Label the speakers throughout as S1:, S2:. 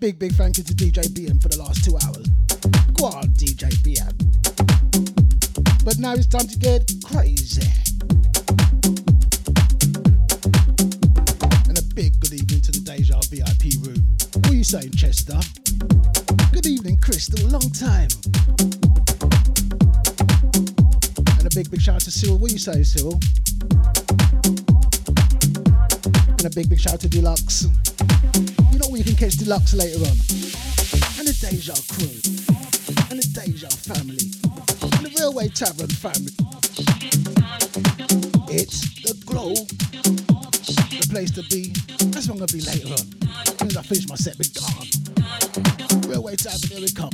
S1: big big thank you to DJ BM for the last two hours. Go on, DJ BM. But now it's time to get crazy. And a big good evening to the Deja VIP room. What are you saying, Chester? Good evening, Crystal. Long time. And a big, big shout out to Cyril. What are you saying, Cyril? And a big, big shout out to Deluxe you know where you can catch Deluxe later on. And the Deja crew. And the Deja family. And the Railway Tavern family. It's the glow. The place to be. That's what I'm going to be later on. As soon as I finish my set, be gone. Railway Tavern, here we come.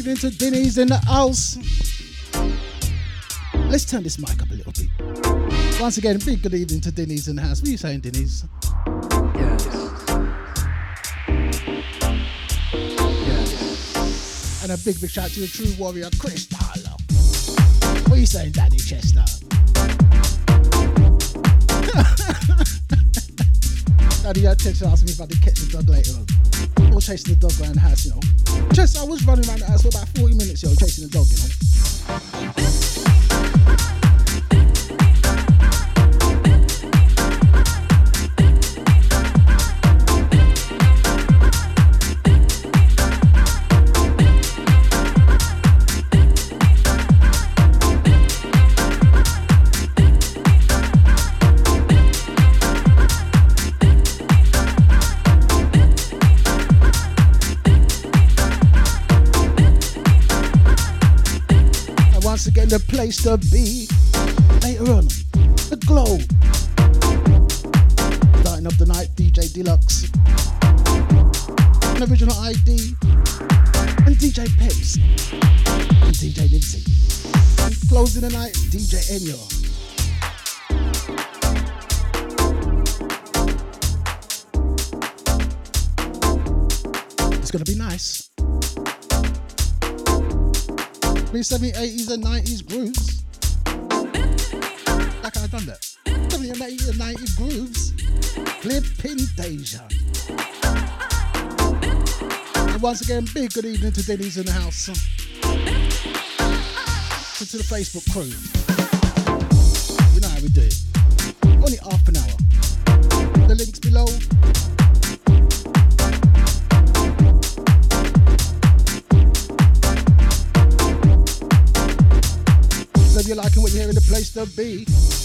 S1: Evening to Denny's in the house. Let's turn this mic up a little bit. Once again, big good evening to Denny's in the house. What are you saying, Denny's? Yes. Yes. And a big, big shout out to the true warrior, Chris Tyler. What are you saying, Danny Chester? Daddy had text asking me if I did catch the dog later on. Or chasing the dog around the house, you know. Just I was running around the house for about 40 minutes, yo, chasing the dog, you know. Place to be. Later on, the glow. Starting up the night, DJ Deluxe. An original ID. And DJ Peps. And DJ Nibbsy. And closing the night, DJ Enyo. It's gonna be nice. Me 70s, 80s, and 90s grooves. Like I done that. 70s, 80s, and 90s grooves. Once again, big good evening to Denny's in the house. To, to the Facebook crew. You know how we do it. Only half an hour. The links below. So if you're liking what you're hearing, the place to be.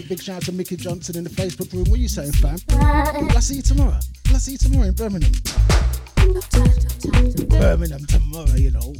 S1: Shout out to Mickey Johnson in the Facebook room. What are you saying, fam? I'll see you tomorrow? I'll see you tomorrow in Birmingham? Birmingham tomorrow, you know.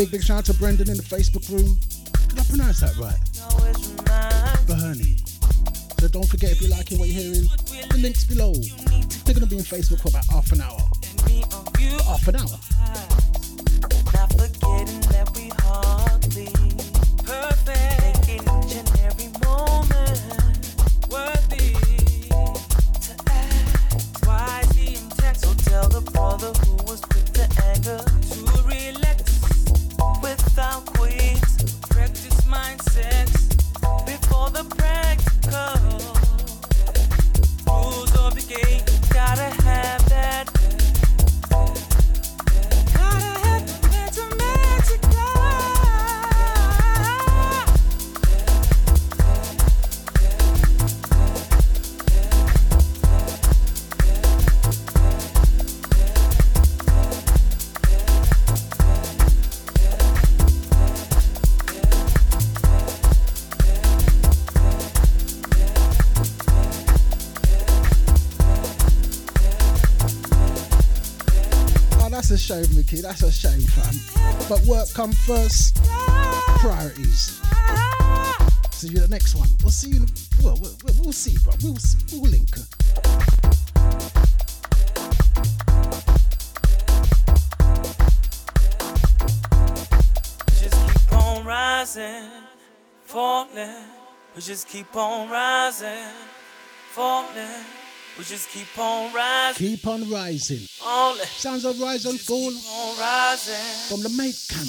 S2: Big, big shout out to Brendan in the Facebook room. Did I pronounce that right? Bernie. So don't forget if you're liking what you're hearing, the links below. They're going to be on Facebook for about half an hour. Half an hour. Shame, That's a shame, fam. But work come first. Priorities. See you the next one. We'll see you. In, well, we'll, we'll see, bro. We'll, we'll link.
S3: We just keep on rising, falling. We just keep on rising, falling. We just keep on rising.
S2: Keep on rising.
S3: Only.
S2: Sounds of rise and fall. From the mate camp.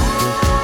S2: Thank you.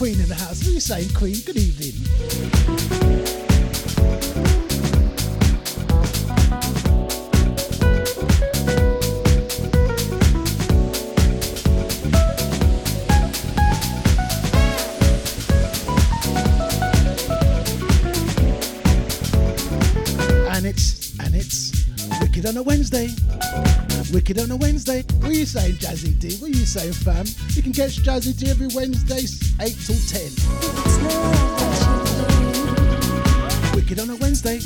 S2: Queen in the house. What are you saying, Queen? Good evening.
S4: Wicked on a Wednesday. Wicked on a Wednesday. What are you saying, Jazzy D? What are you saying, fam? You can catch Jazzy D every Wednesday, 8 till 10. Wicked on a Wednesday.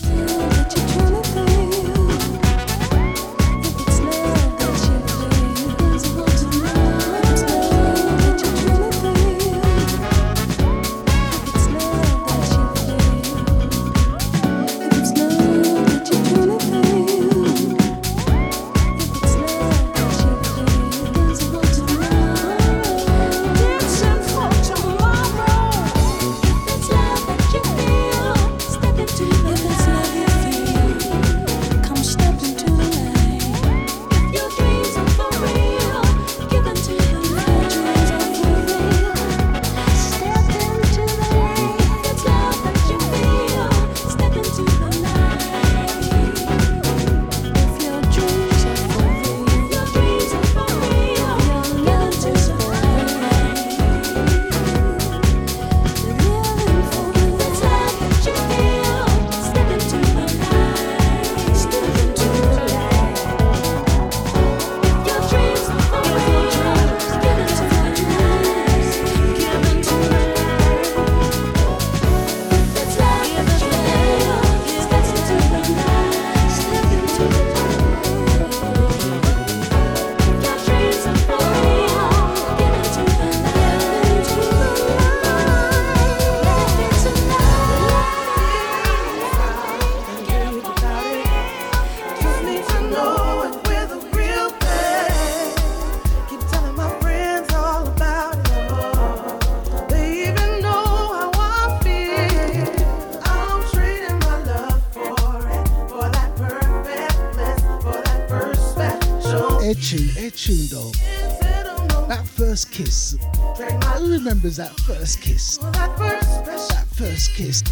S4: Remembers that first kiss. That first, that first kiss.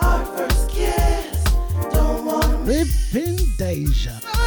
S4: Our first kiss. Don't want Ripping Deja.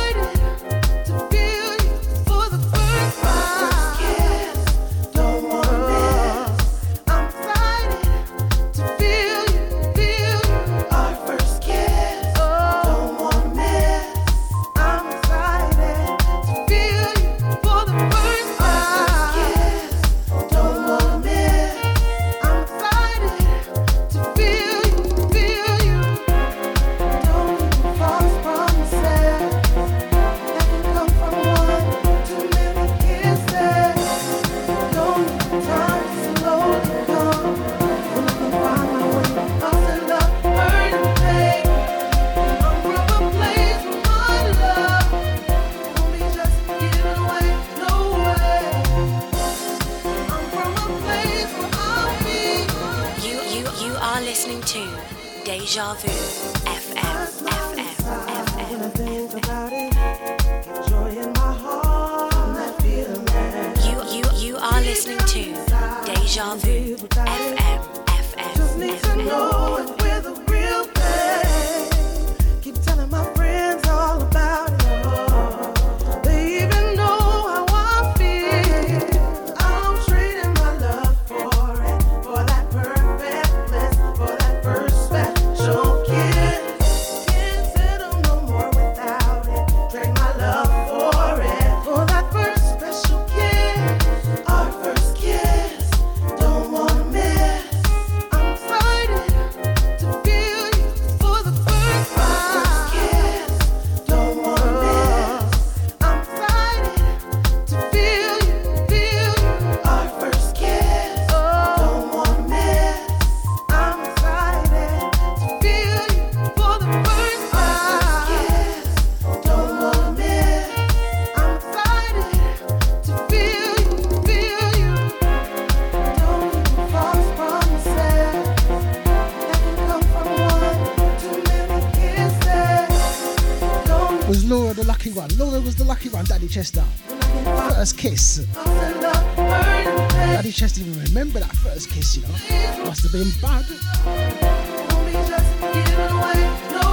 S4: Kiss, you know. Must have been bad.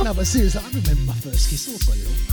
S4: No, but seriously, I remember my first kiss also, you know.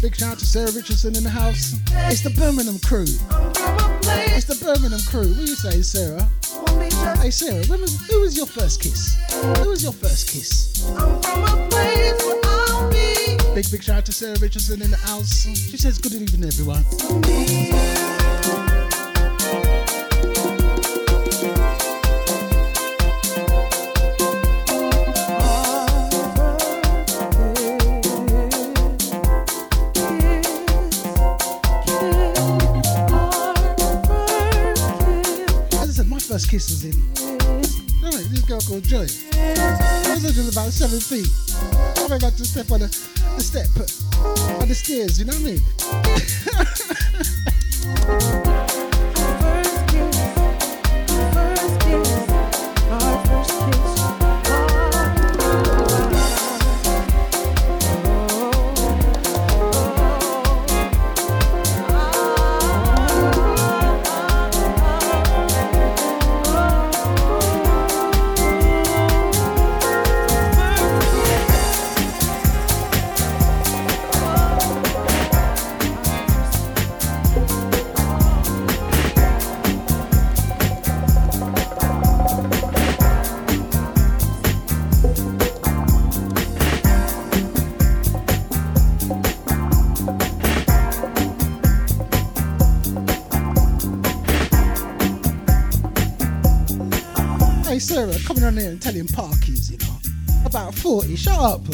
S5: Sarah Richardson in the house. It's the Birmingham crew. It's the Birmingham crew. What do you say, Sarah? Hey, Sarah, when was, who was your first kiss? Who was your first kiss? Big, big shout out to Sarah Richardson in the house. She says, Good evening, everyone. Girl Joy. I was just about seven feet. I'm about to step on the, the step on the stairs, you know what I telling parkies, you know, about 40. Shut up.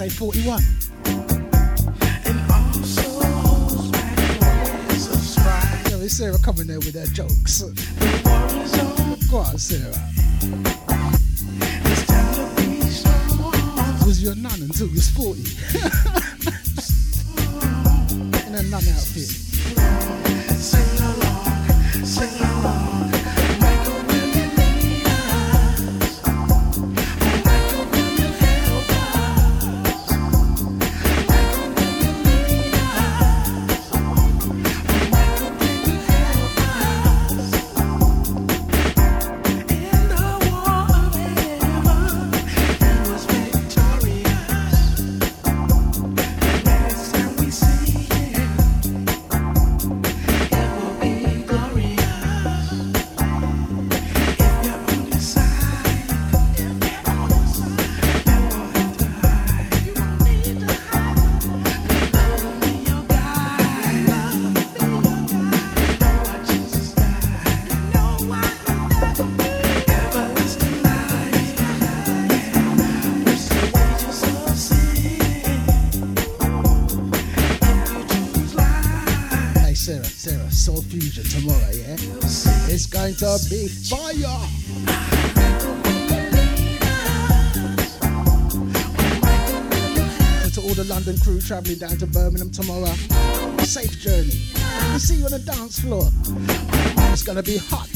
S5: Say 41. Yo, Sarah coming there with her jokes. Go on, Sarah. Was your nun until you was 40? to Travelling down to Birmingham tomorrow, safe journey. We'll see you on the dance floor. It's gonna be hot.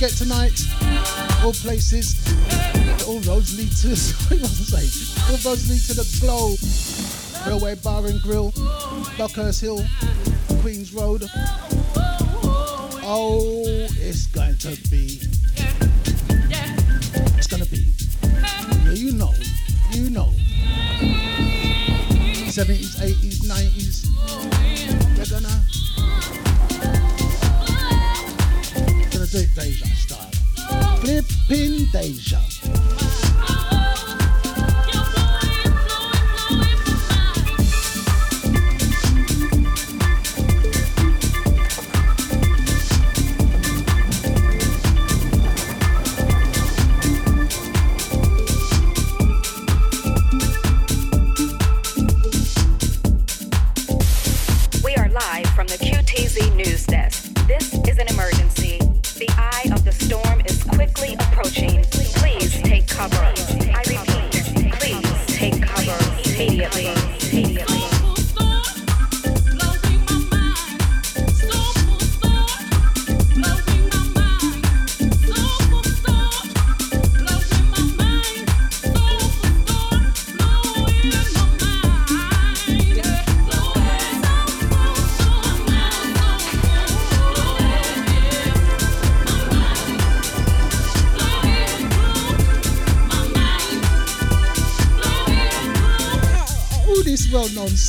S5: Forget tonight, all places, all roads lead to, sorry? All roads lead to the Glow, Railway Bar and Grill, Buckhurst Hill, Queens Road. Oh, it's going to be, it's going to be, yeah, you know, you know. 70s, 80s, 90s, Deja style. Flipping Deja.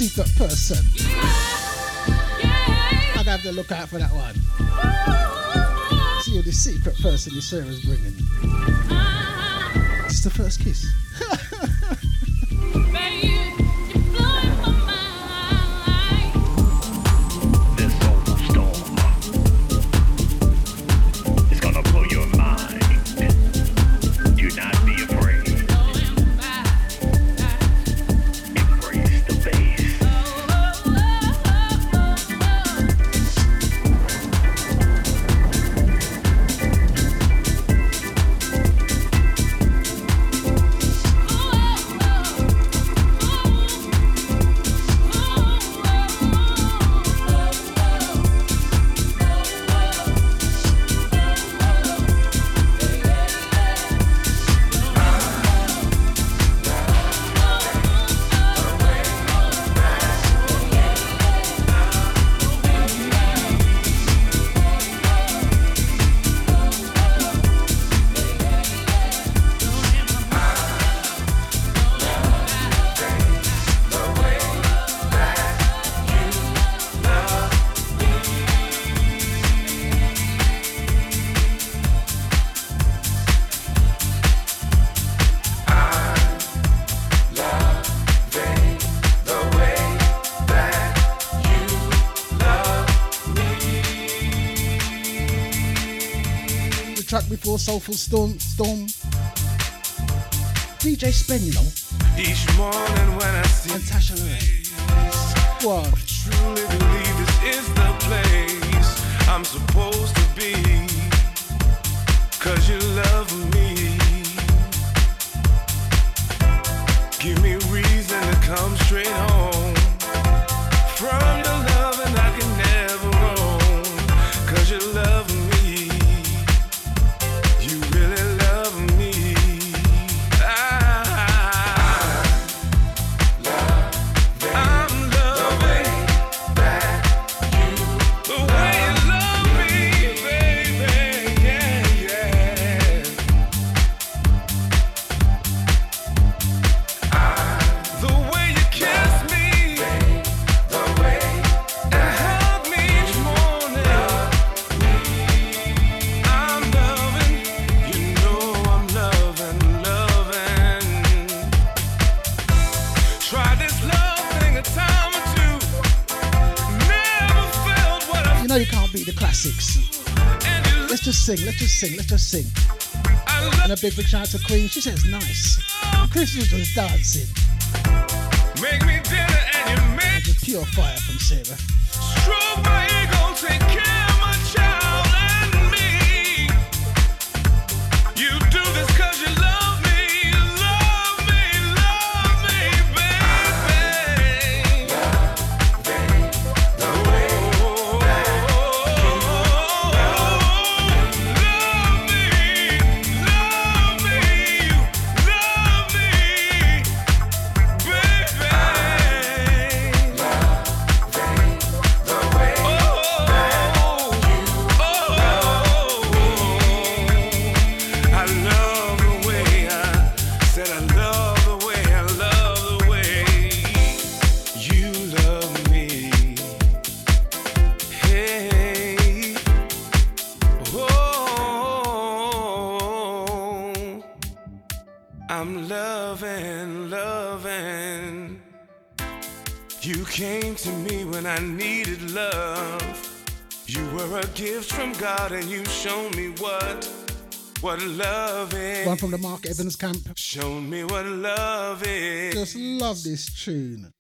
S1: Secret person? I'd have to look out for that one. See who the secret person this Sarah's bringing. It's the first kiss. Before Soulful Storm. Storm. DJ Spen, you know.
S6: Each morning when I see
S1: and Tasha. What? I
S6: truly believe this is the place I'm supposed to be. Cause you love me. Give me reason to come straight home.
S1: Sing, let's just sing, let's just sing. And a big, big shout out to Queen. She says nice. Chris was just dancing.
S6: Make me dinner and you make
S1: just pure fire from Sarah.
S6: Stroke my ego, take care God and you shown me what what love is.
S1: One from the Mark Evans camp.
S6: Show me what love is.
S1: Just love this tune.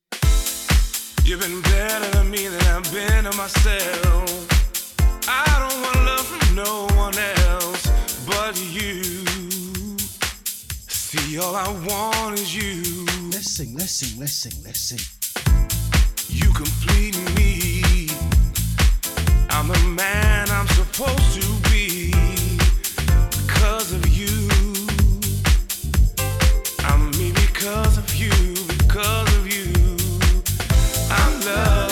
S6: You've been better to me than I've been to myself. I don't want love from no one else but you. See, all I want is you.
S1: Let's sing, let's sing, let's sing, let's sing.
S6: You complete me. I'm the man I'm supposed to be because of you. I'm me because of you, because of you. I'm loving,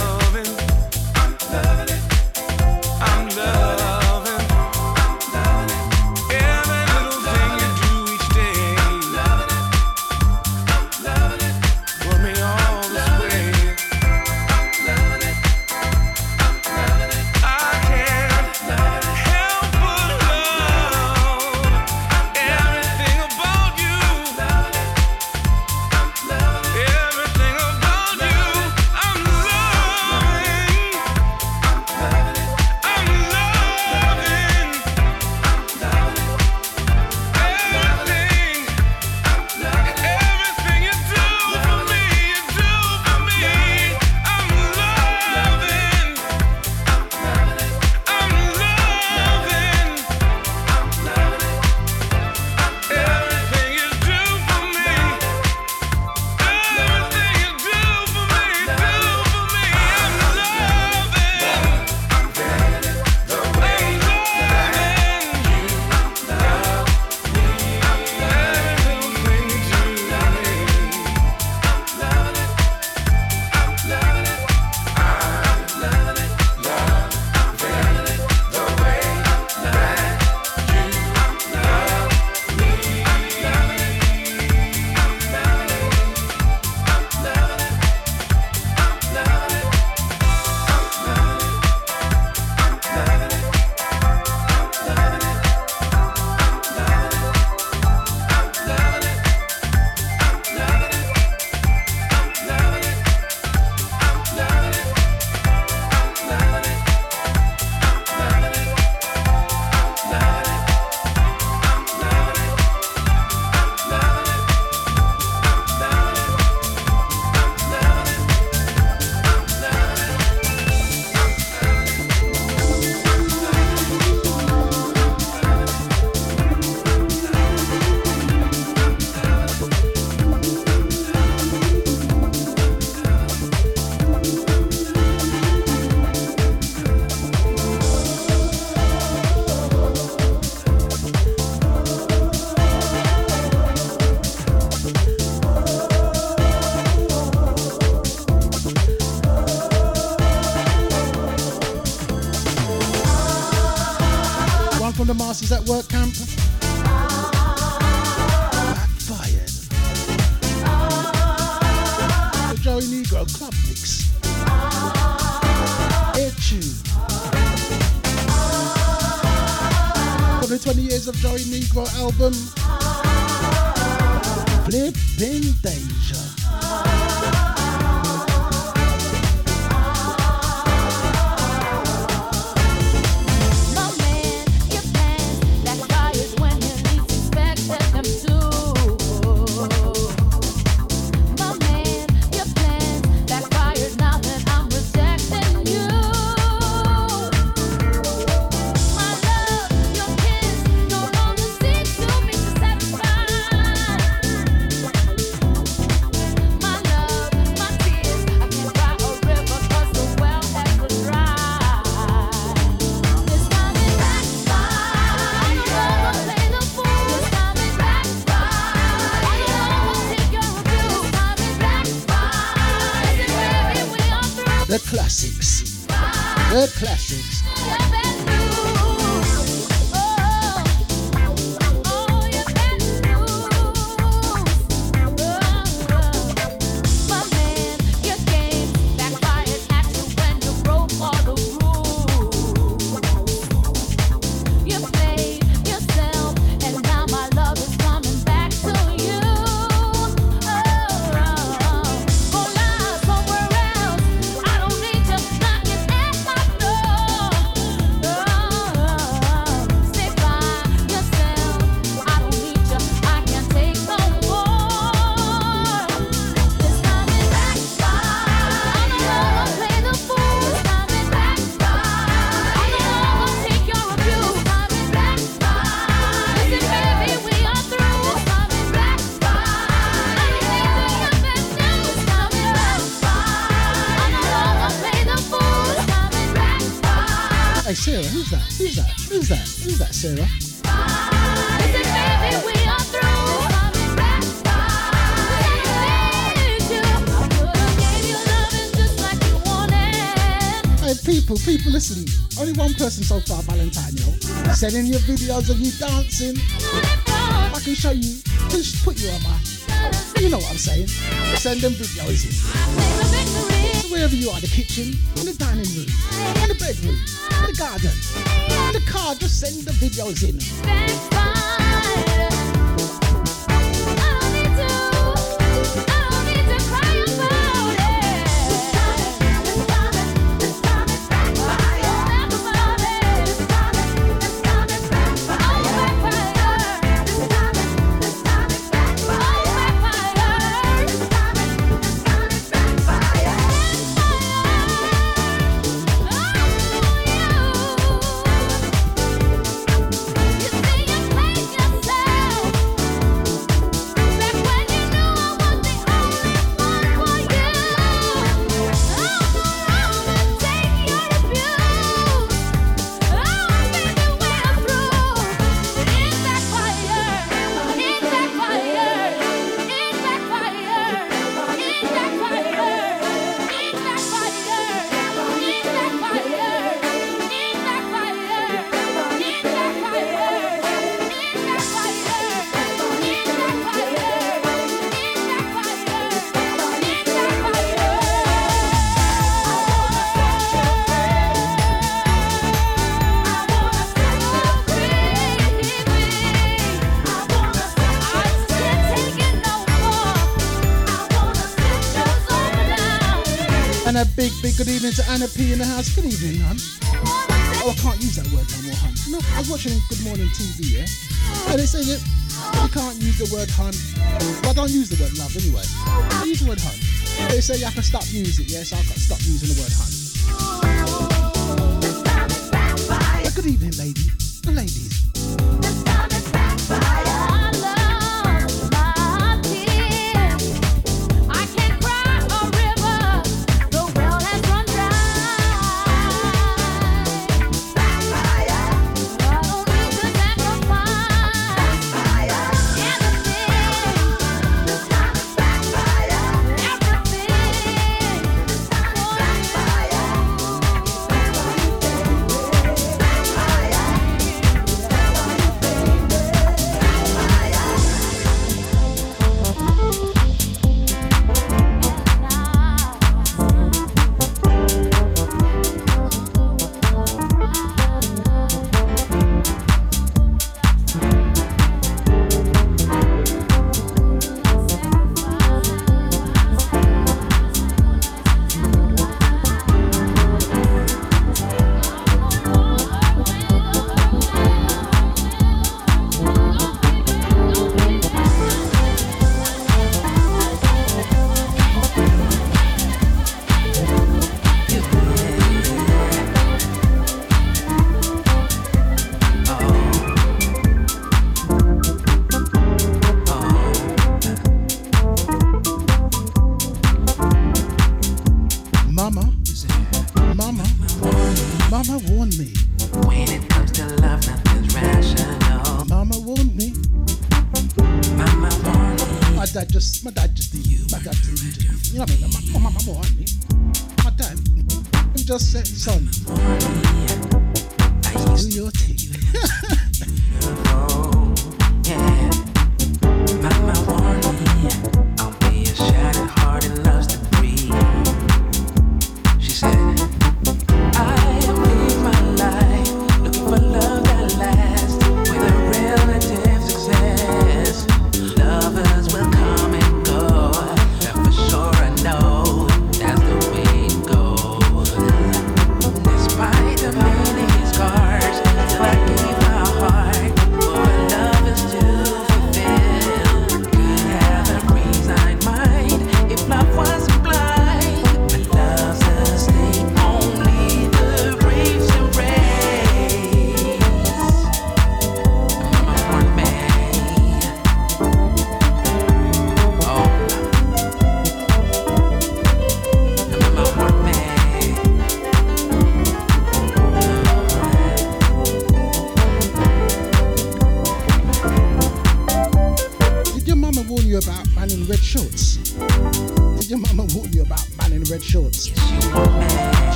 S7: sending your videos of you dancing. I can show you, just put you on my. You know what I'm saying. Send them videos in. So wherever you are, the kitchen, in the dining room, in the bedroom, in the garden, in the car, just send the videos in. big good evening to Anna P in the house. Good evening, hun. Oh, I can't use that word no more, hun. No, I was watching Good Morning TV, yeah? And they say you can't use the word hun. But I don't use the word love anyway. I use the word hun. They say yeah, I can stop using it, yeah? So I can stop using the word hun.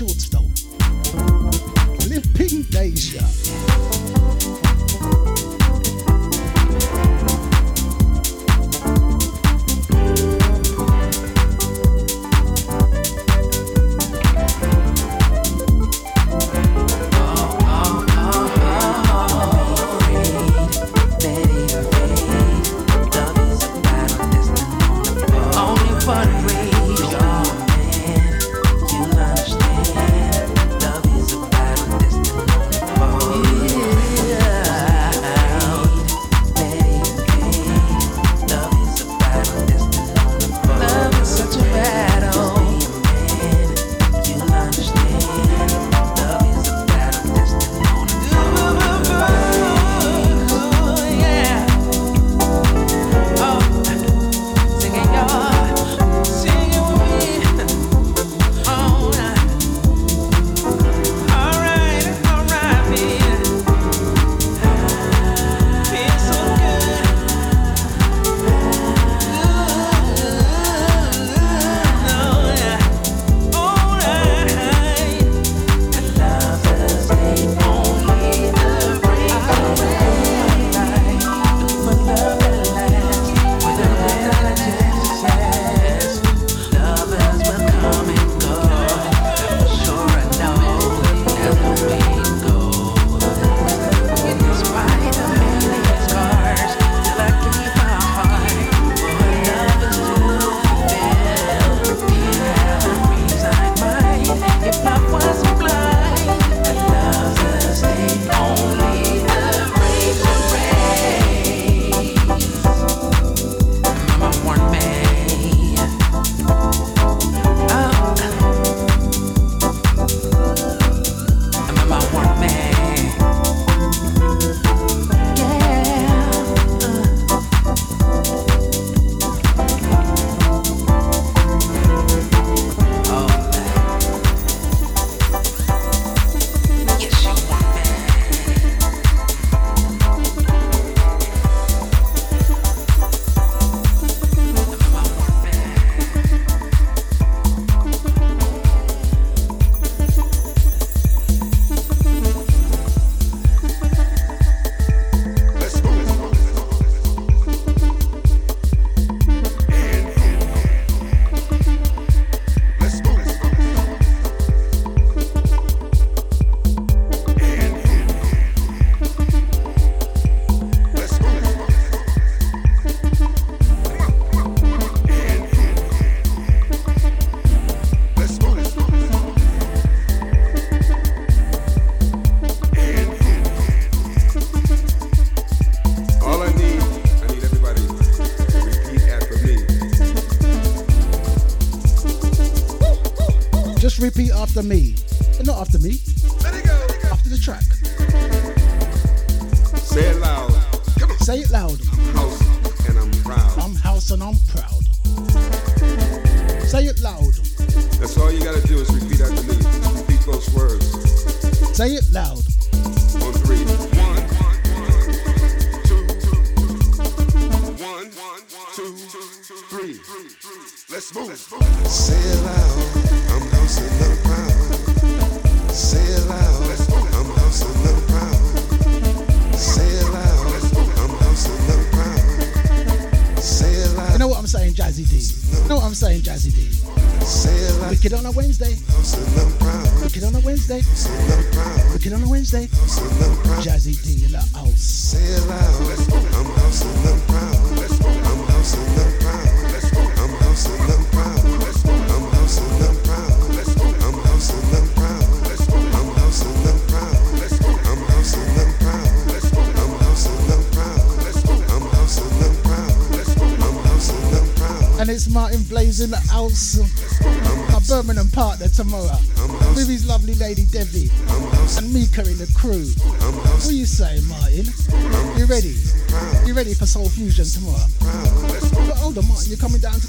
S5: Men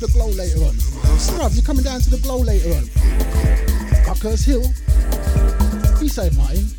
S8: the
S9: glow later on. Scrubs, you're coming down to the glow later on. Buckhurst Hill. You say, Martin.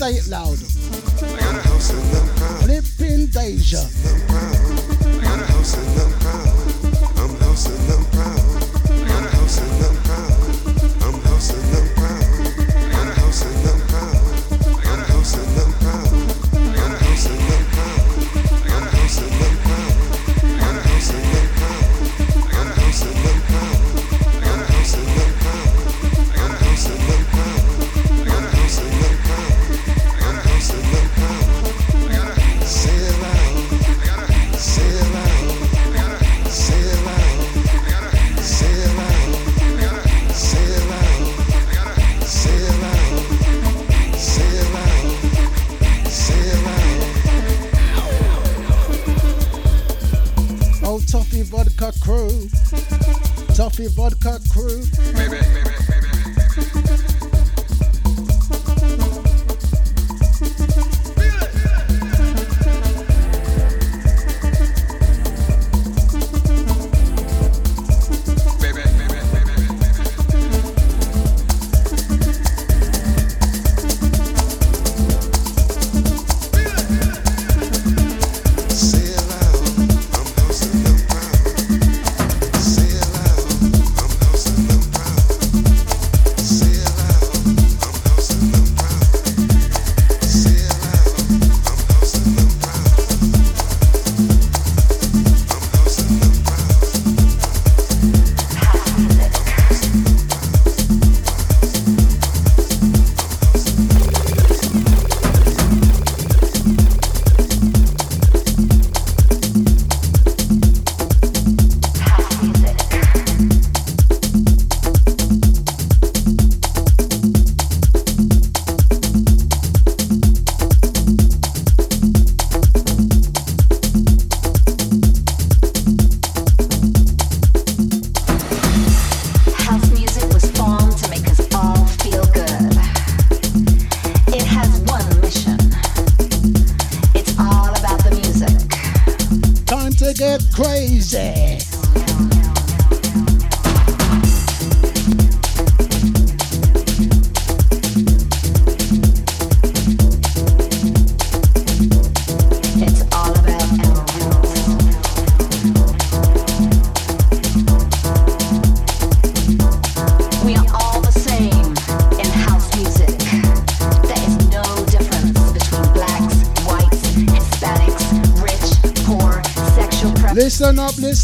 S1: say.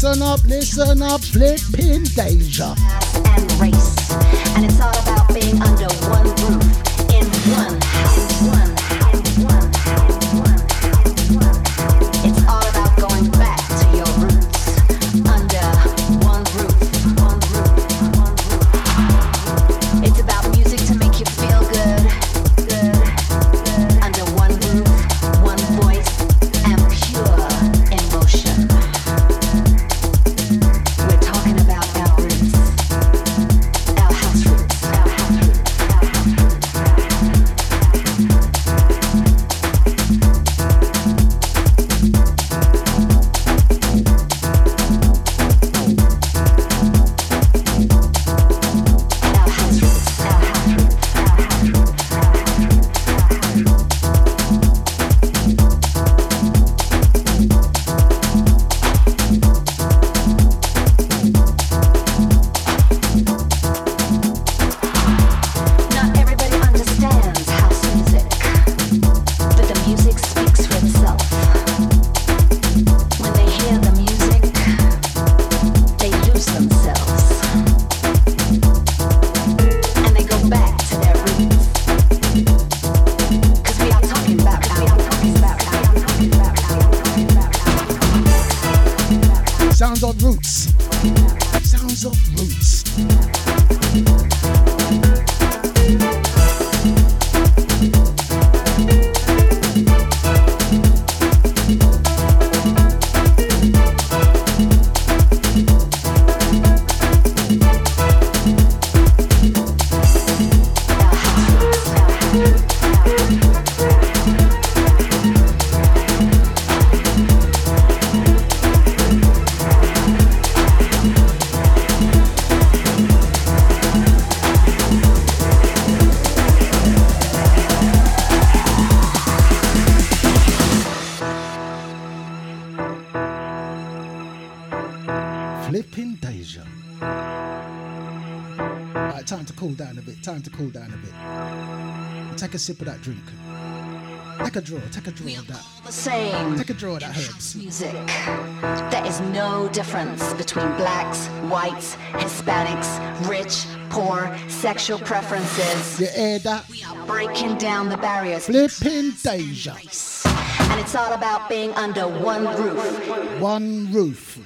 S10: listen up, listen up, play sip of that drink. Take a draw, take a draw we of that.
S1: The same.
S10: Take a draw of that herbs.
S1: Music. There is no difference between blacks, whites, Hispanics, rich, poor, sexual preferences.
S10: You hear that?
S1: We are breaking down the barriers.
S10: Flipping Deja.
S1: And it's all about being under one roof.
S10: One roof.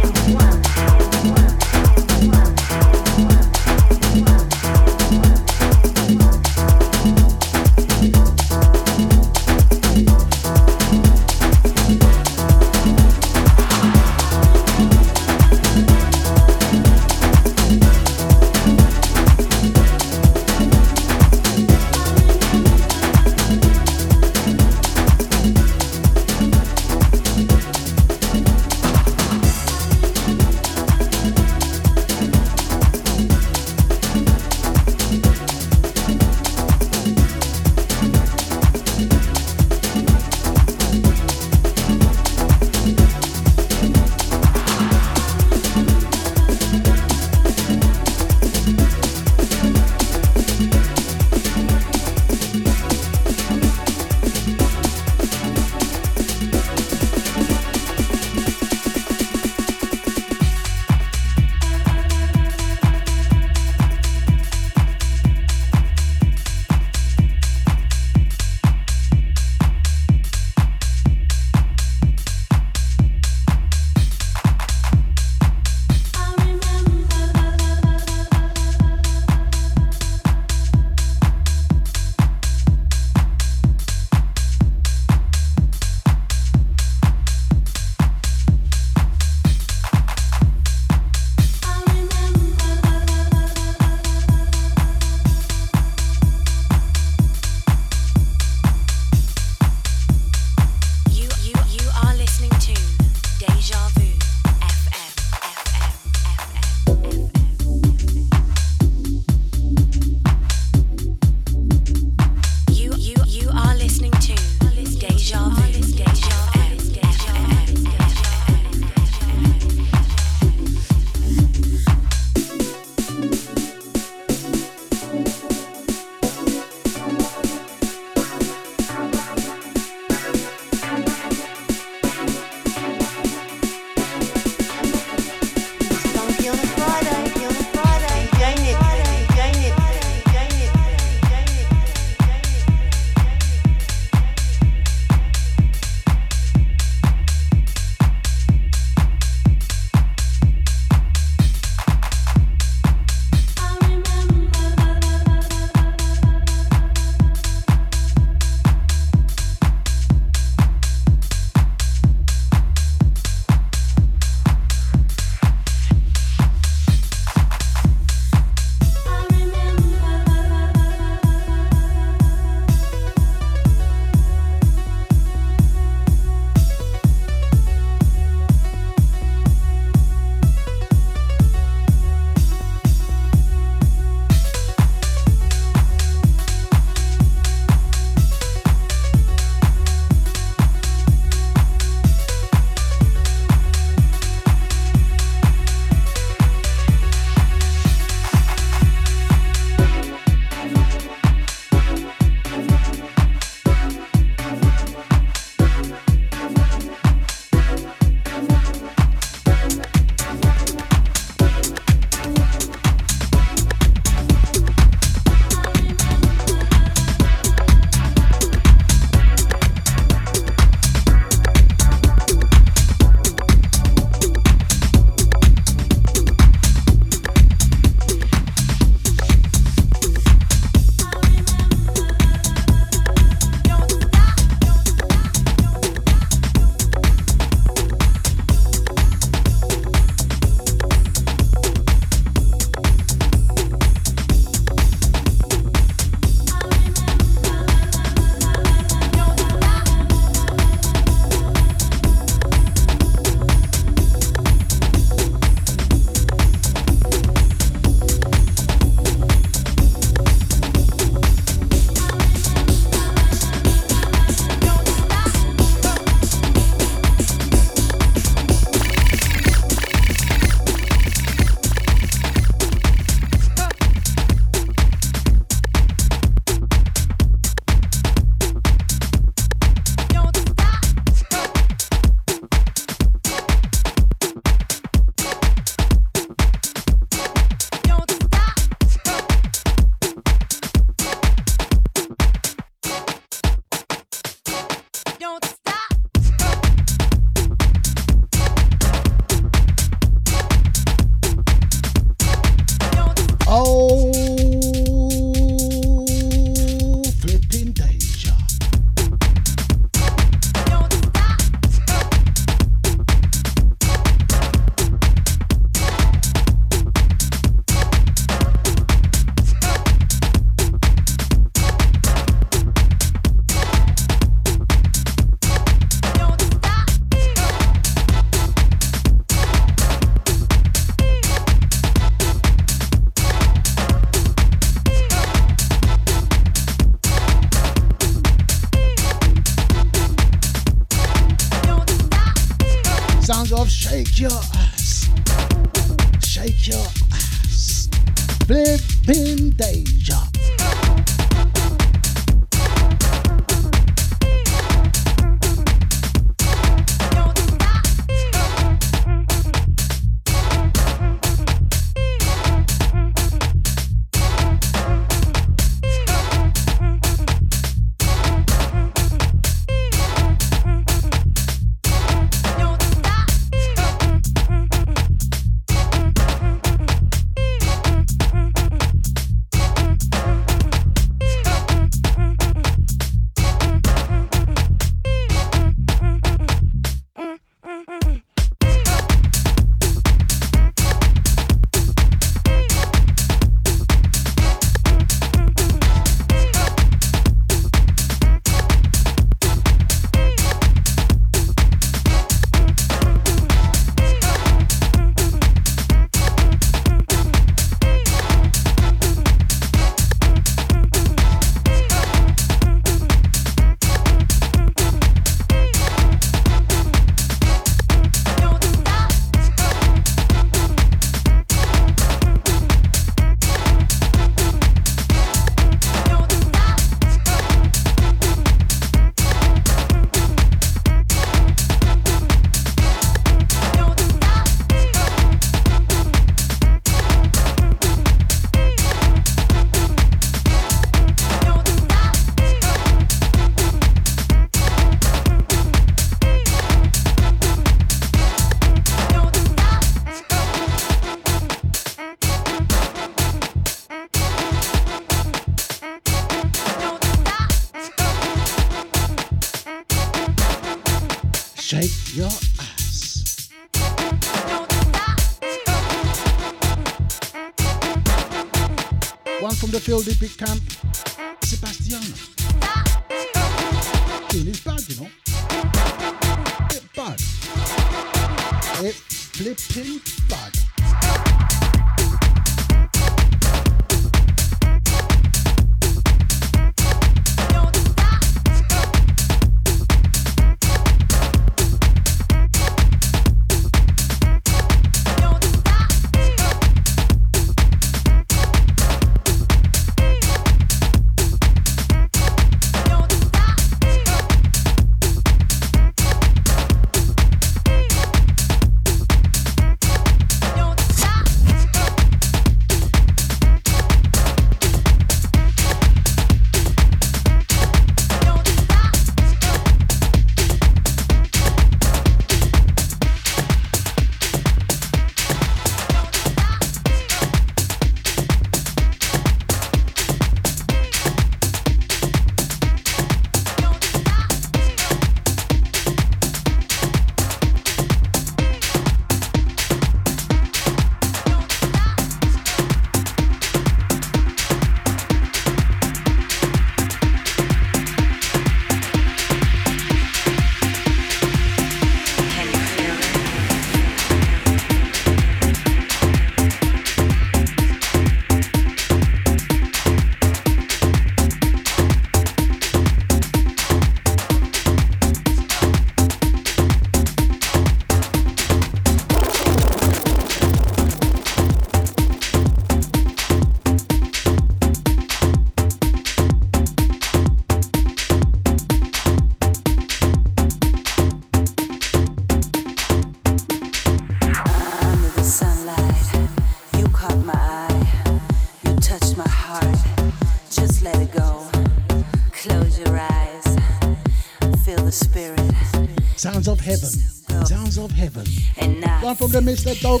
S1: One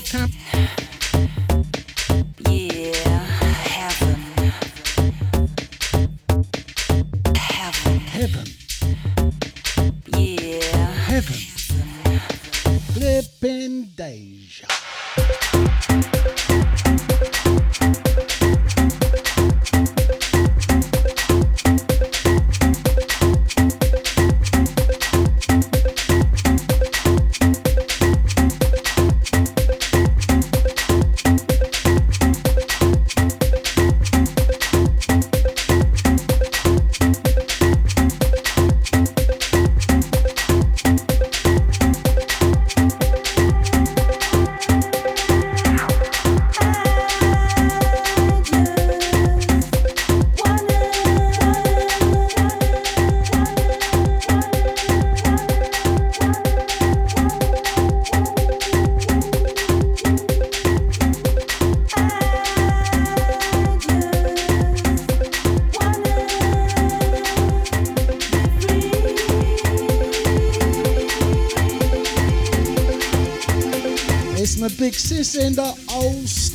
S1: in the house.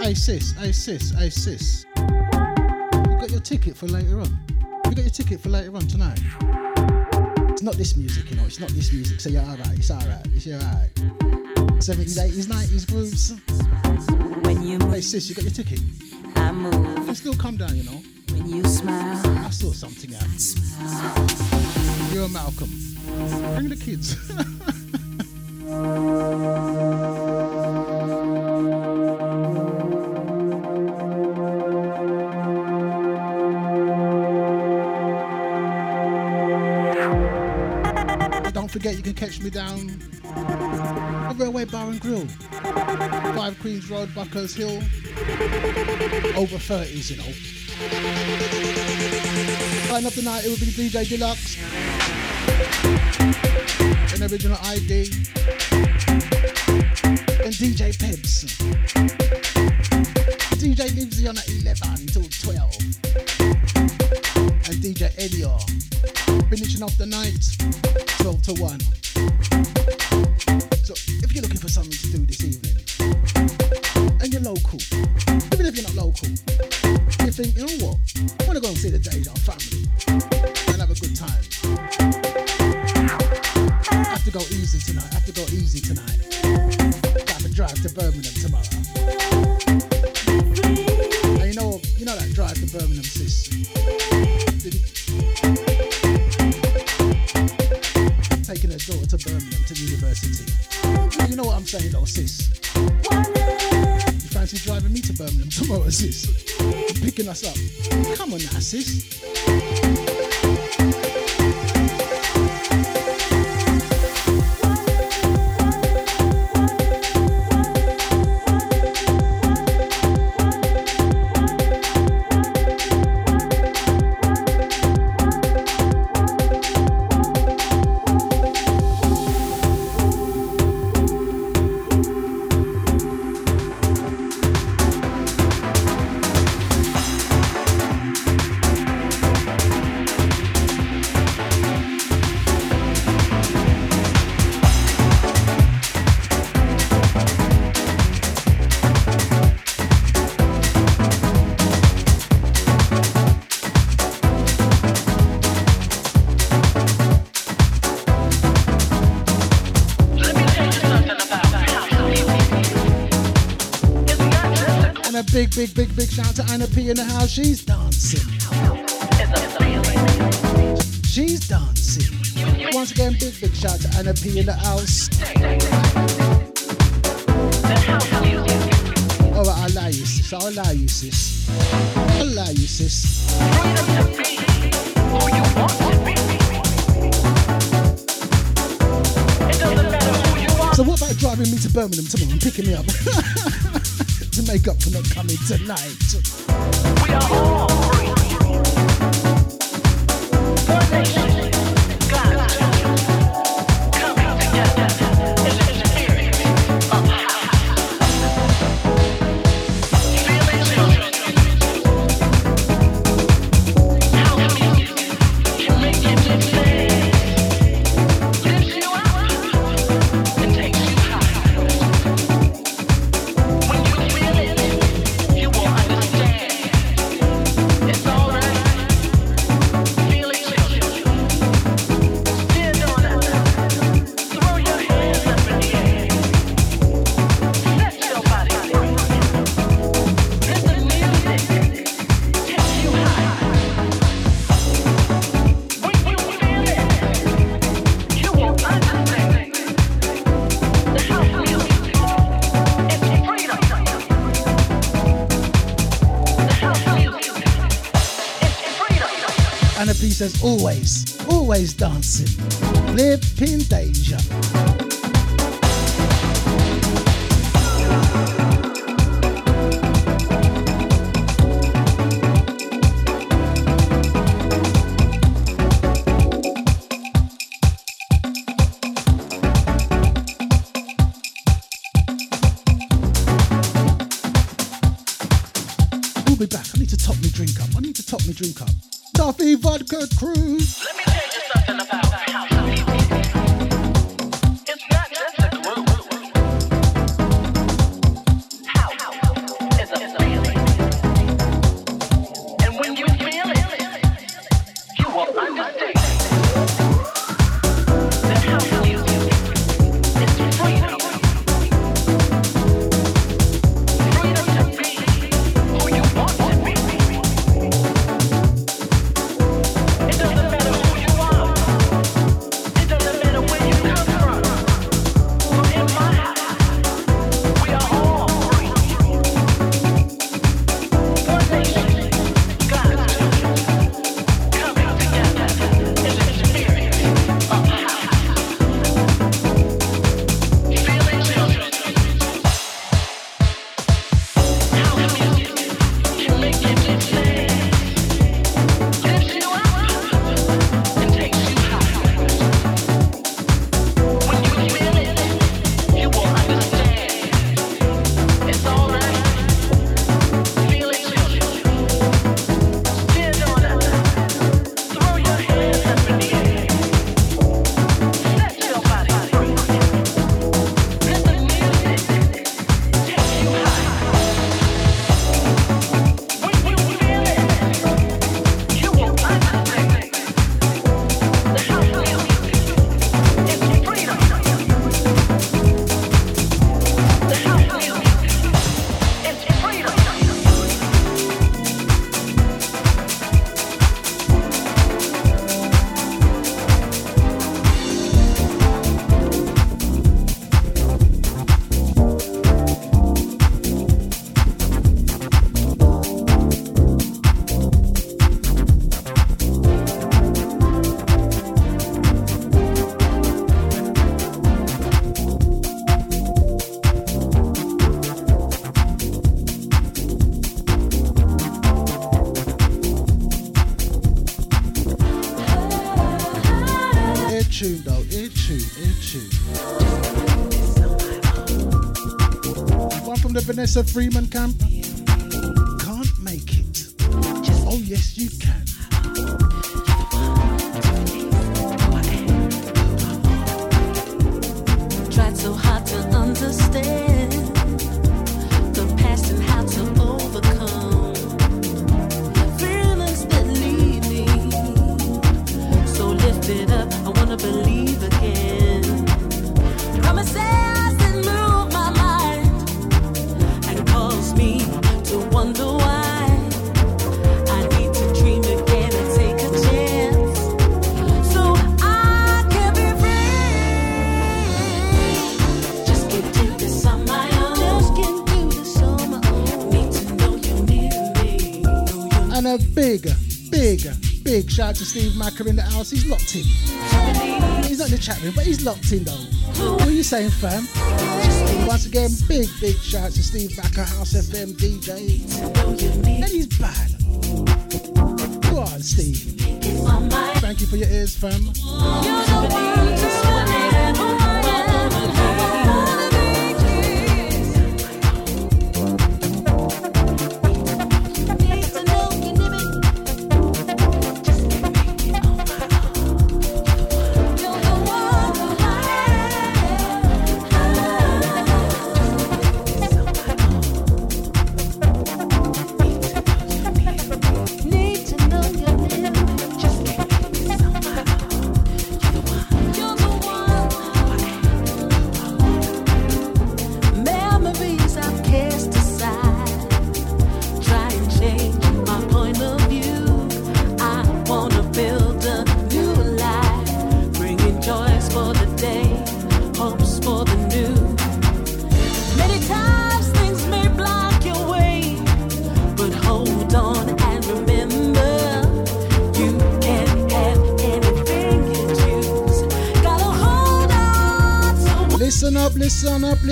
S1: Hey sis, hey sis, hey sis. You got your ticket for later on. You got your ticket for later on tonight. It's not this music, you know. It's not this music. So you're alright. It's alright. It's alright. 70s, 80s, 90s grooves.
S11: When you
S1: Hey sis, you got your ticket.
S11: I move.
S1: Can still come down, you know. Kids. Don't forget you can catch me down the Railway Bar and Grill. 5 Queens Road, Buckhurst Hill. Over 30s, you know. Starting up the night, it will be DJ Deluxe. Original ID. And DJ Pebs. DJ Livesy on at 11 till 12. And DJ Elio. Finishing off the night, 12 to 1. You know what I'm saying, though, sis. You fancy driving me to Birmingham tomorrow, sis? Picking us up. Come on now, sis. Big, big, big, shout to Anna P in the house. She's dancing. She's dancing. Once again, big, big shout to Anna P in the house. All right, I'll allow you, sis. I'll allow you, sis. I'll allow you, sis. So what about driving me to Birmingham tomorrow and picking me up make up for not coming tonight? Says always, always dancing. Live in Vanessa Freeman Camp. Shout out to Steve Macker in the house. He's locked in. He's not in the chat room, but he's locked in though. What are you saying, fam? Once again, big, big shout out to Steve Macker, House FM DJ. And he's bad. Go on, Steve. Thank you for your ears, fam.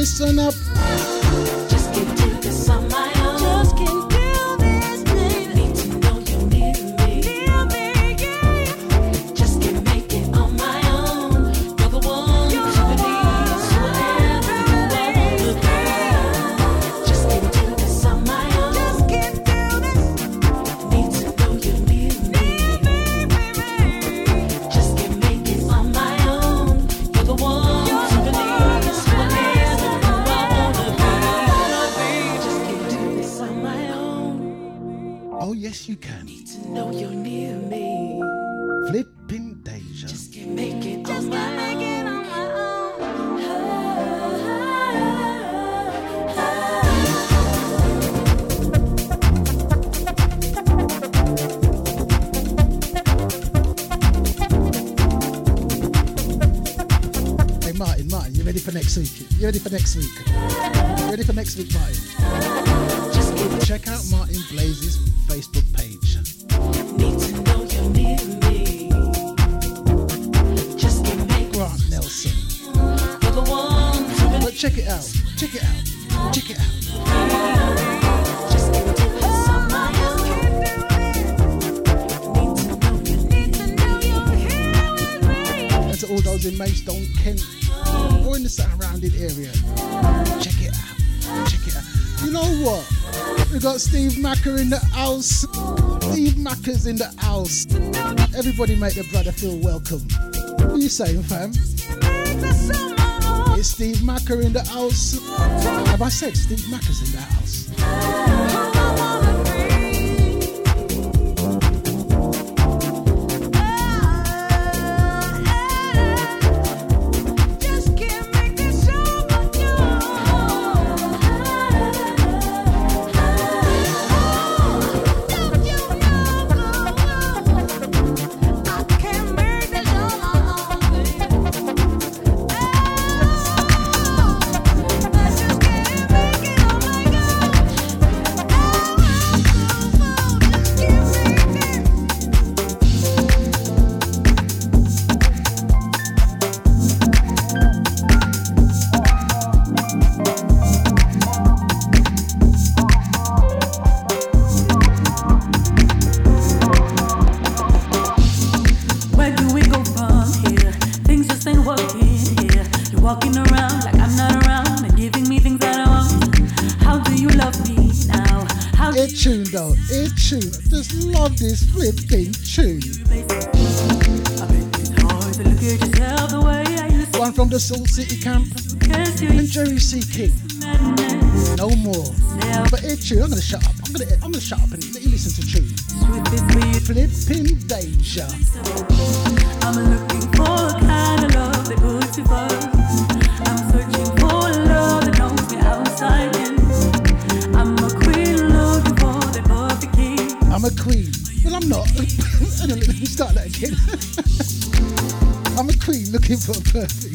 S1: listener next week. Ready for next week, Martin? Steve Macker in the house. Steve Macker's in the house. Everybody make their brother feel welcome. What are you saying, fam? It's Steve Macker in the house. Have I said Steve Macker's in the house?
S12: I'm looking for a kind of love that. I'm searching for love that knows me outside in. I'm a queen looking for perfect king.
S1: I'm a queen. Well, I'm not. Let me start that again. I'm a queen looking for a perfect.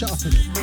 S12: sharpen it.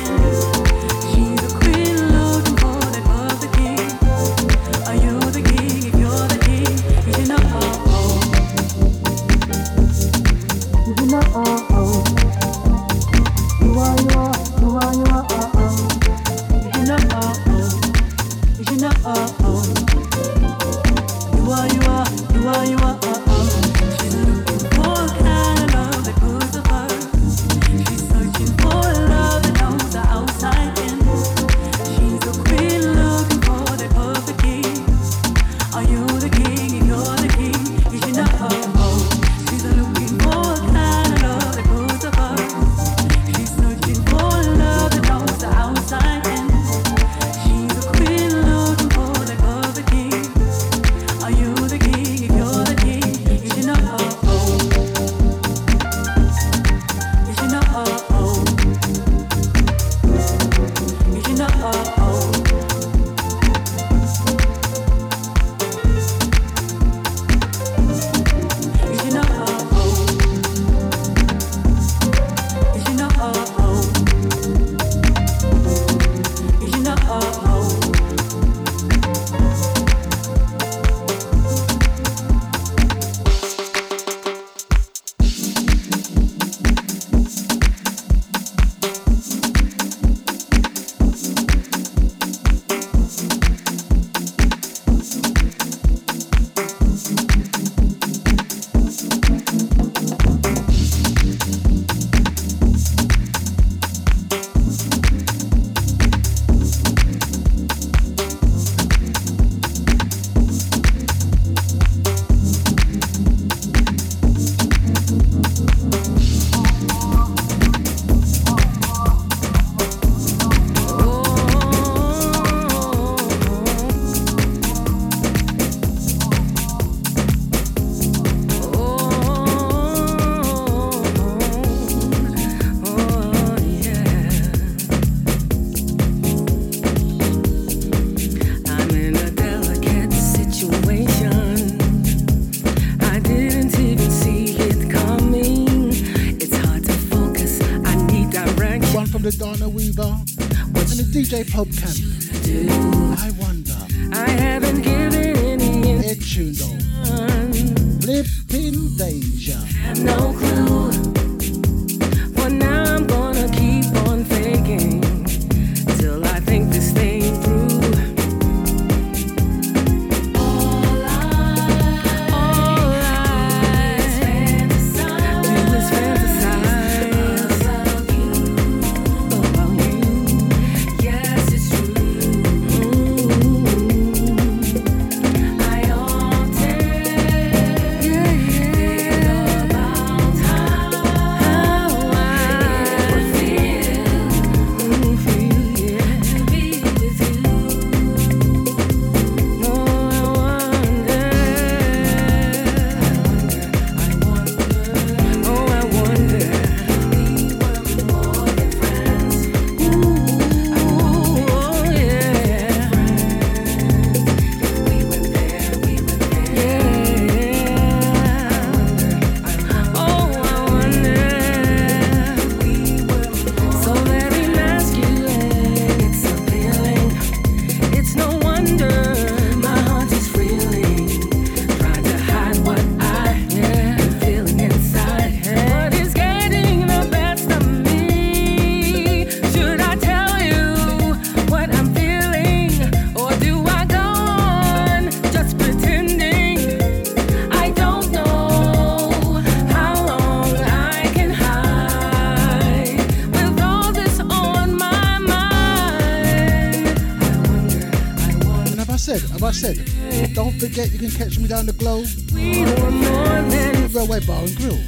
S12: Don't
S1: forget you can catch me down the glow.
S12: We were more than
S1: Railway Bar and Grill.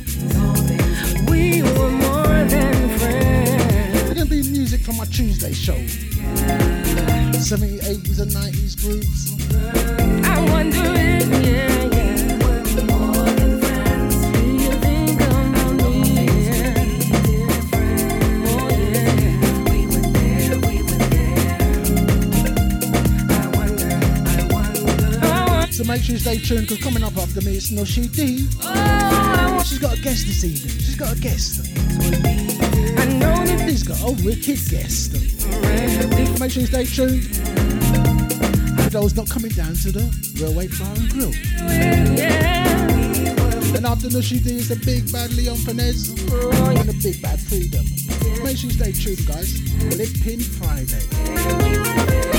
S12: we were more than friends.
S1: There's gonna be music from my Tuesday show. 70s, 80s, and 90s grooves. Stay tuned because coming up after me it's Noshi D.
S12: Oh,
S1: She's got a guest this evening. She's got a guest.
S12: I know that
S1: He's got a wicked guest. Make sure you stay tuned. For those not coming down to the Railway Bar and Grill. And after Nushi D is the big bad Leon Finesse and the big bad Freedom. Make sure you stay tuned, guys. Flipping Friday.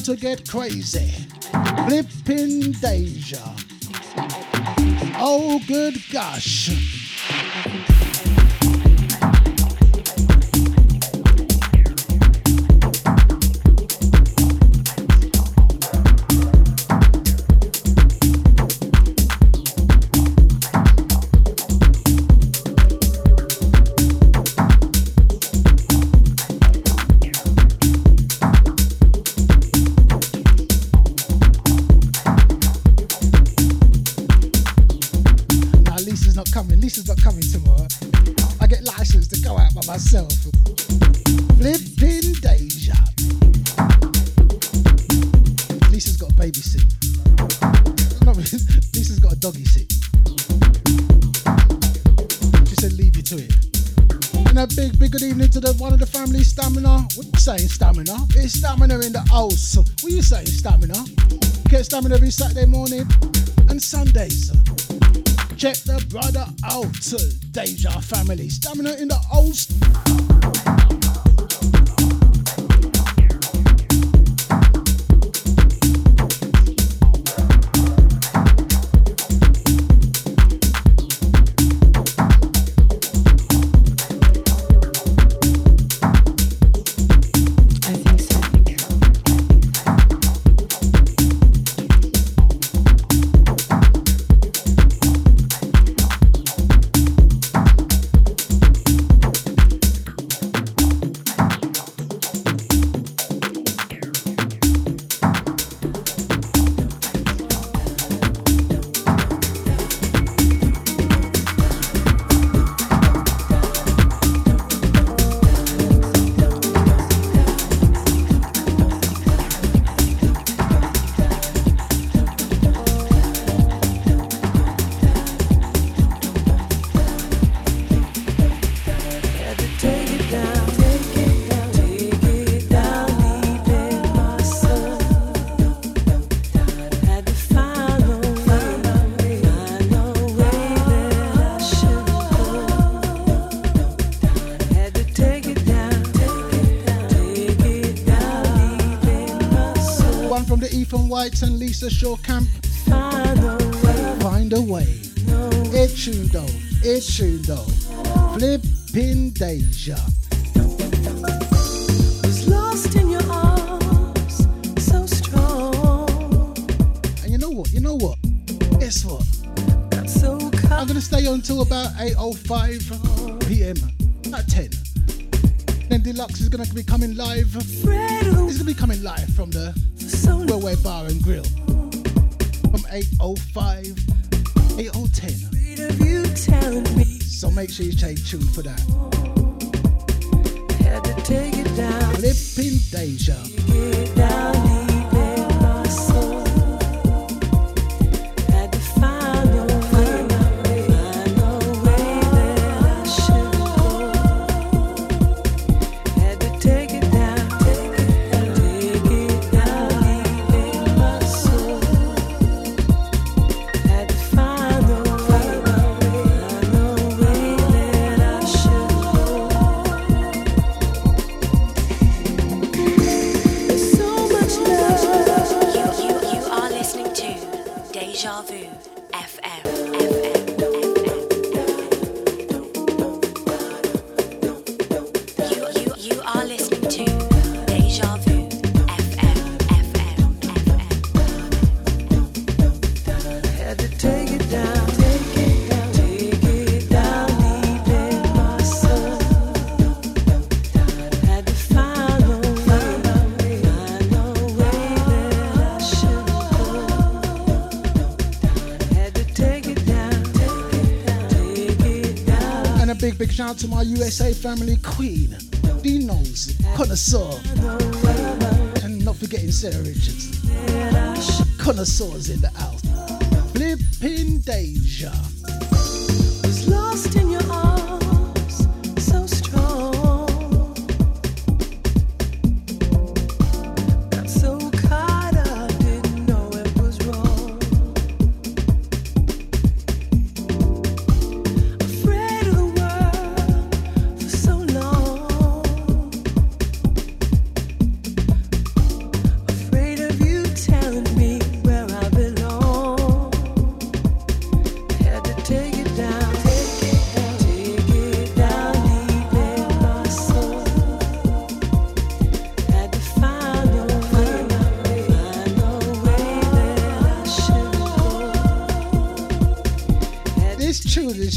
S1: time to get crazy. Flipping deja.
S3: Oh, good gosh. to Deja Family Stamina. shore camp? Find a way. Find a way. No. Itchundo, itchundo, flipping deja.
S1: Was lost in your arms, so strong.
S3: And you know what? You know what? Guess what?
S1: So
S3: I'm gonna stay on till about 8:05 p.m. not 10. Then Deluxe is gonna be coming live. It's gonna be coming live from the Railway Bar and Grill. big shout out to my USA family queen, Dinos, Connoisseur, and not forgetting Sarah Richards. Connoisseurs in the house. Flipping Deja.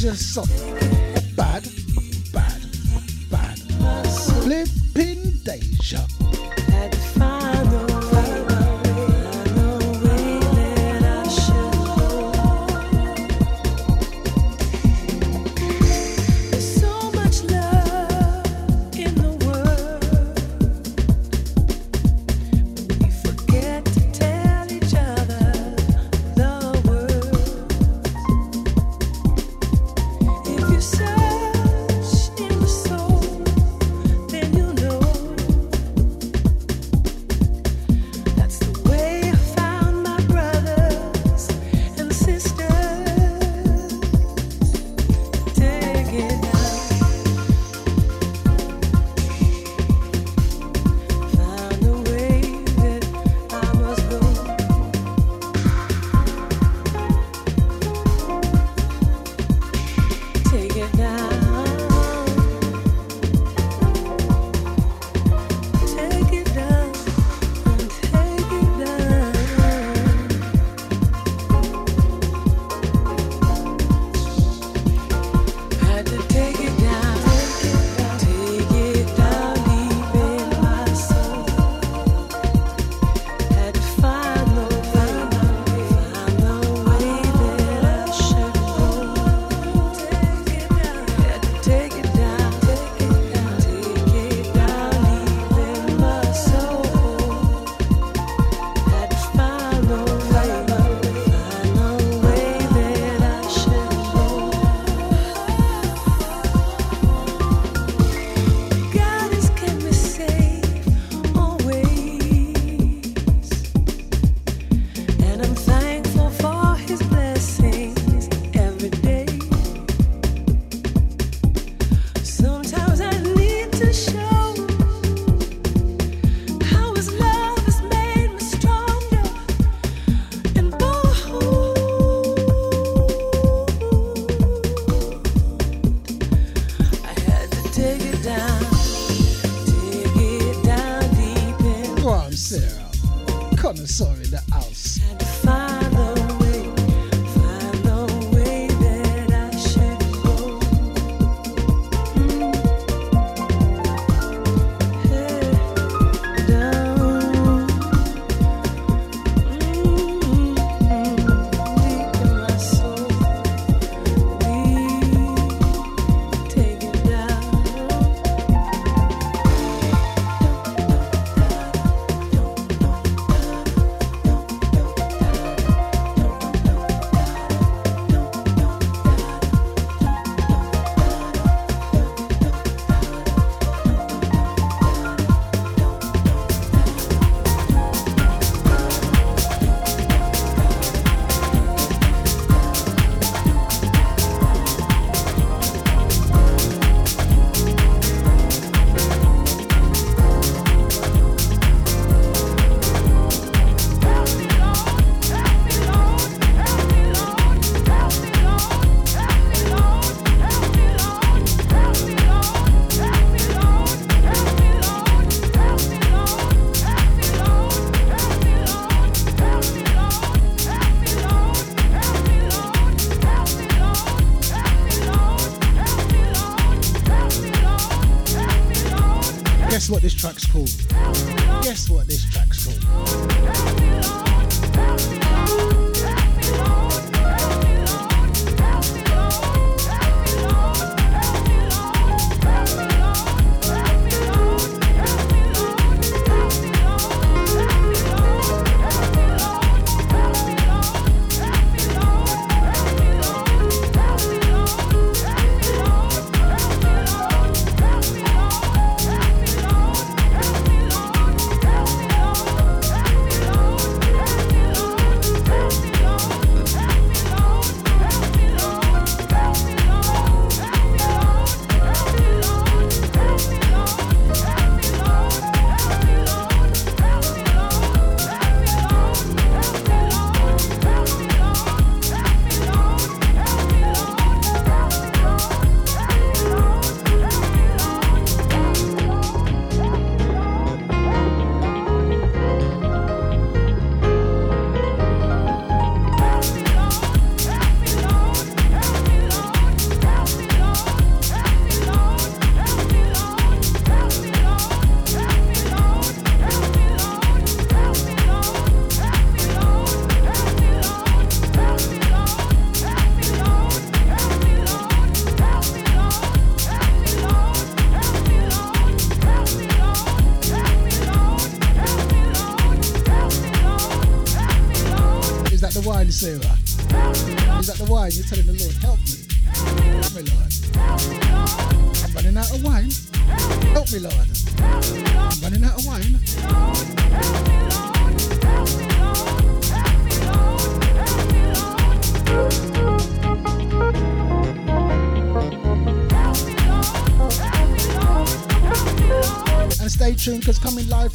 S3: just something. Sarah, connoisseur in the house.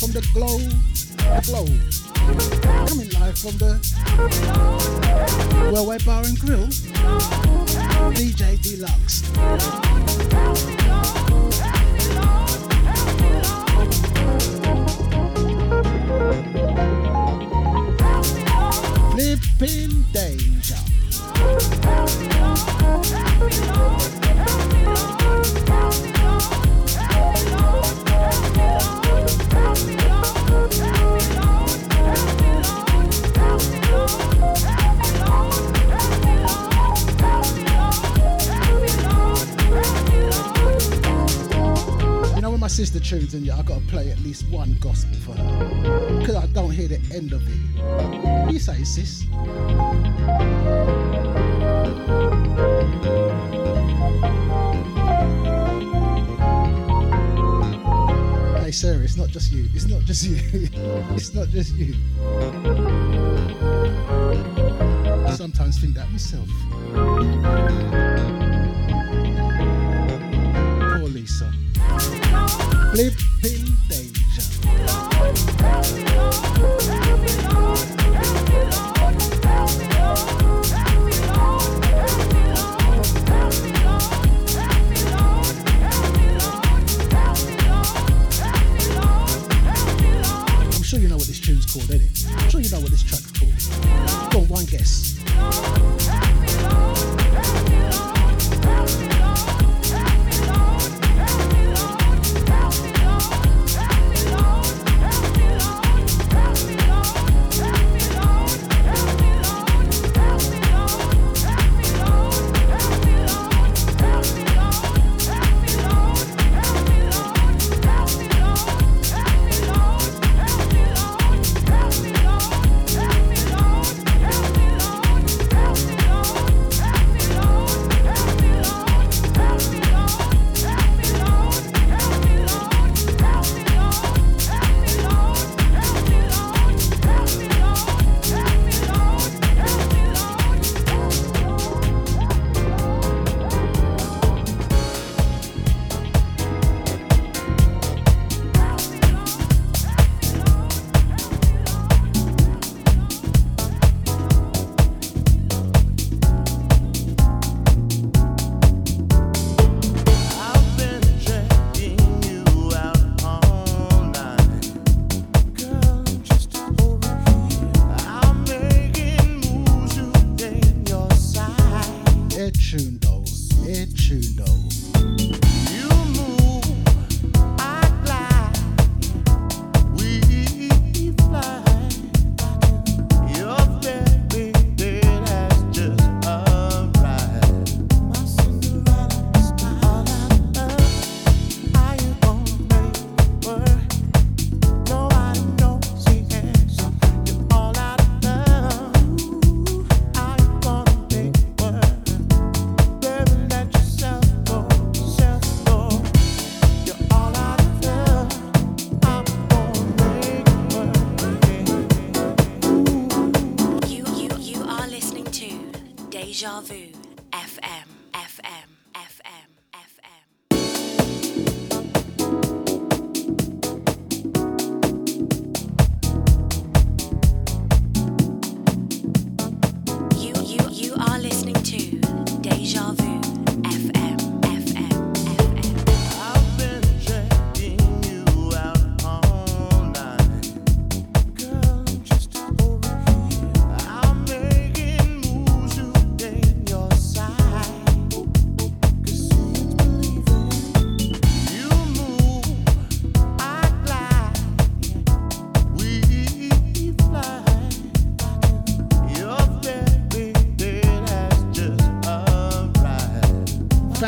S1: Live from the glow, the glow. Coming live from the Railway Bar and Grill, DJ Deluxe. Tunes in, I gotta play at least one gospel for her. Cause I don't hear the end of it. You say, sis? Hey Sarah, it's not just you. It's not just you. it's not just you. I sometimes think that myself.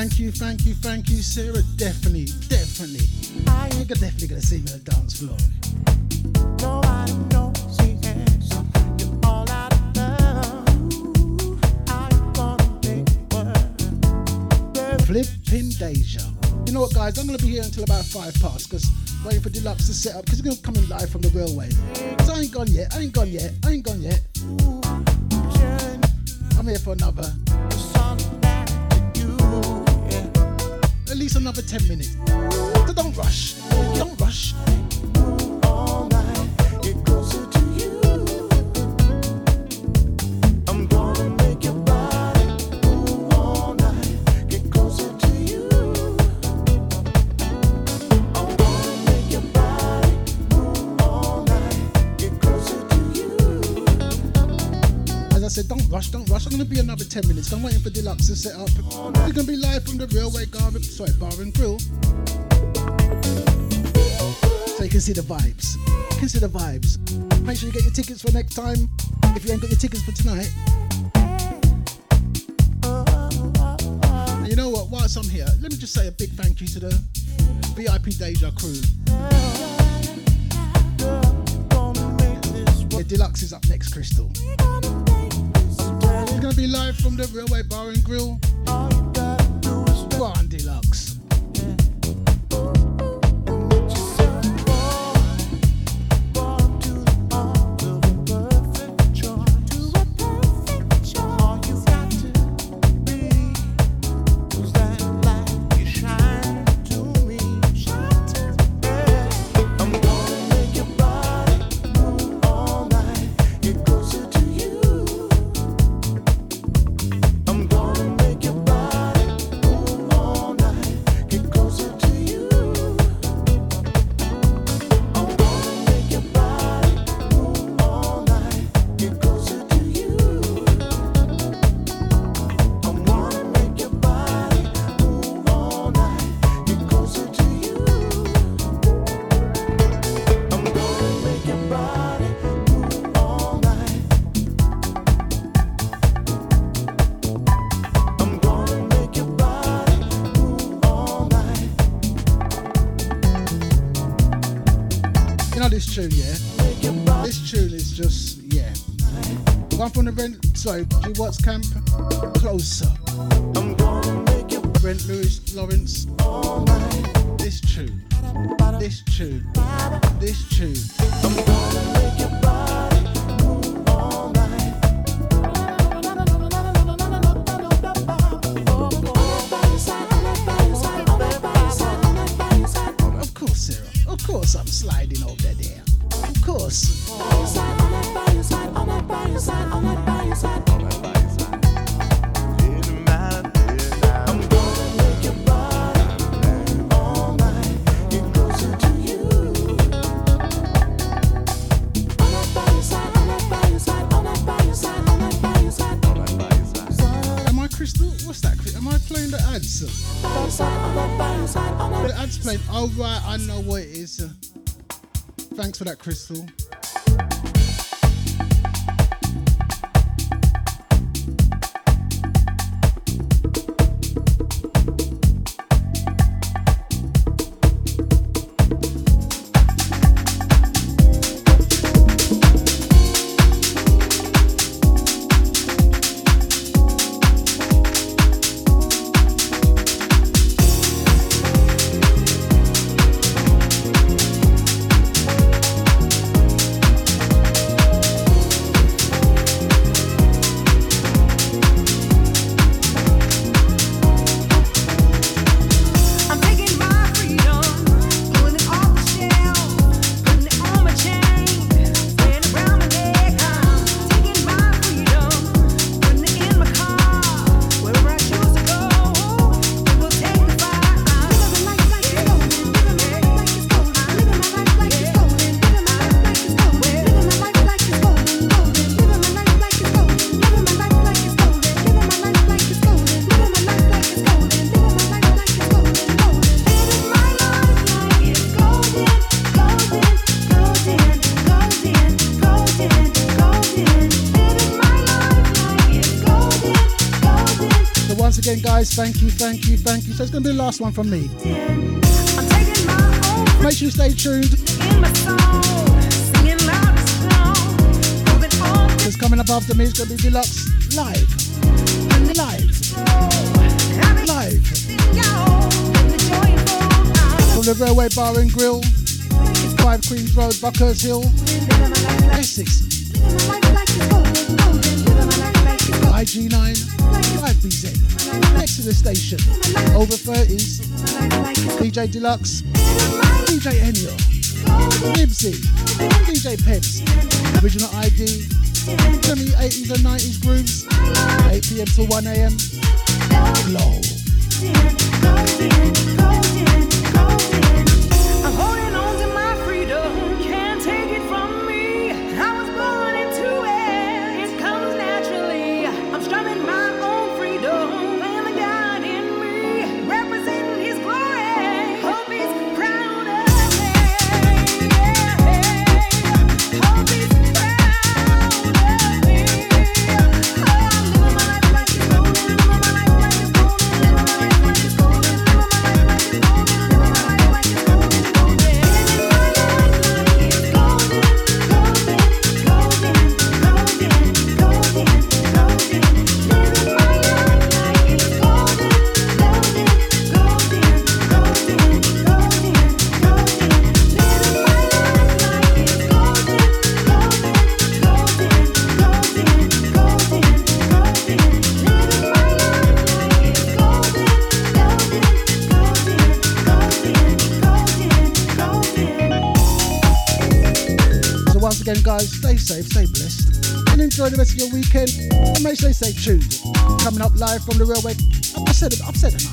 S1: Thank you, thank you, thank you, Sarah. Definitely, definitely. i You're definitely gonna see me on the dance floor. Flipping Deja. You know what, guys? I'm gonna be here until about five past because waiting for Deluxe to set up because he's gonna come in live from the railway. So I ain't gone yet. I ain't gone yet. I ain't gone yet. I'm here for another. At least another 10 minutes. So don't rush. Don't rush. Rush, don't rush. I'm gonna be another 10 minutes. I'm waiting for Deluxe to set up. We're gonna be live from the railway bar, sorry, bar and grill. So you can see the vibes. You can see the vibes. Make sure you get your tickets for next time. If you ain't got your tickets for tonight. And you know what? Whilst I'm here, let me just say a big thank you to the VIP Deja crew. Yeah, Deluxe is up next, Crystal. We're gonna be live from the Railway Bar and Grill. Go on, Deluxe. The Brent, sorry, G Watts camp, closer. Brent Lewis Lawrence. This tune. This tune. Crystal. so it's going to be the last one from me. Make sure you stay tuned. Because coming up after me is going to be Deluxe live. Live.
S4: Live. From the Railway Bar and Grill, 5 Queens Road, Buckhurst Hill, Essex. IG9, 5BZ, next to the station, over 30s, DJ Deluxe, DJ Enyo, Nibbsy, DJ Peps, original ID, semi 80s and 90s grooves,
S1: 8pm to
S4: 1am, low. rest of your weekend. And make sure you stay tuned. Coming up live from the railway. I've said it, I've said it.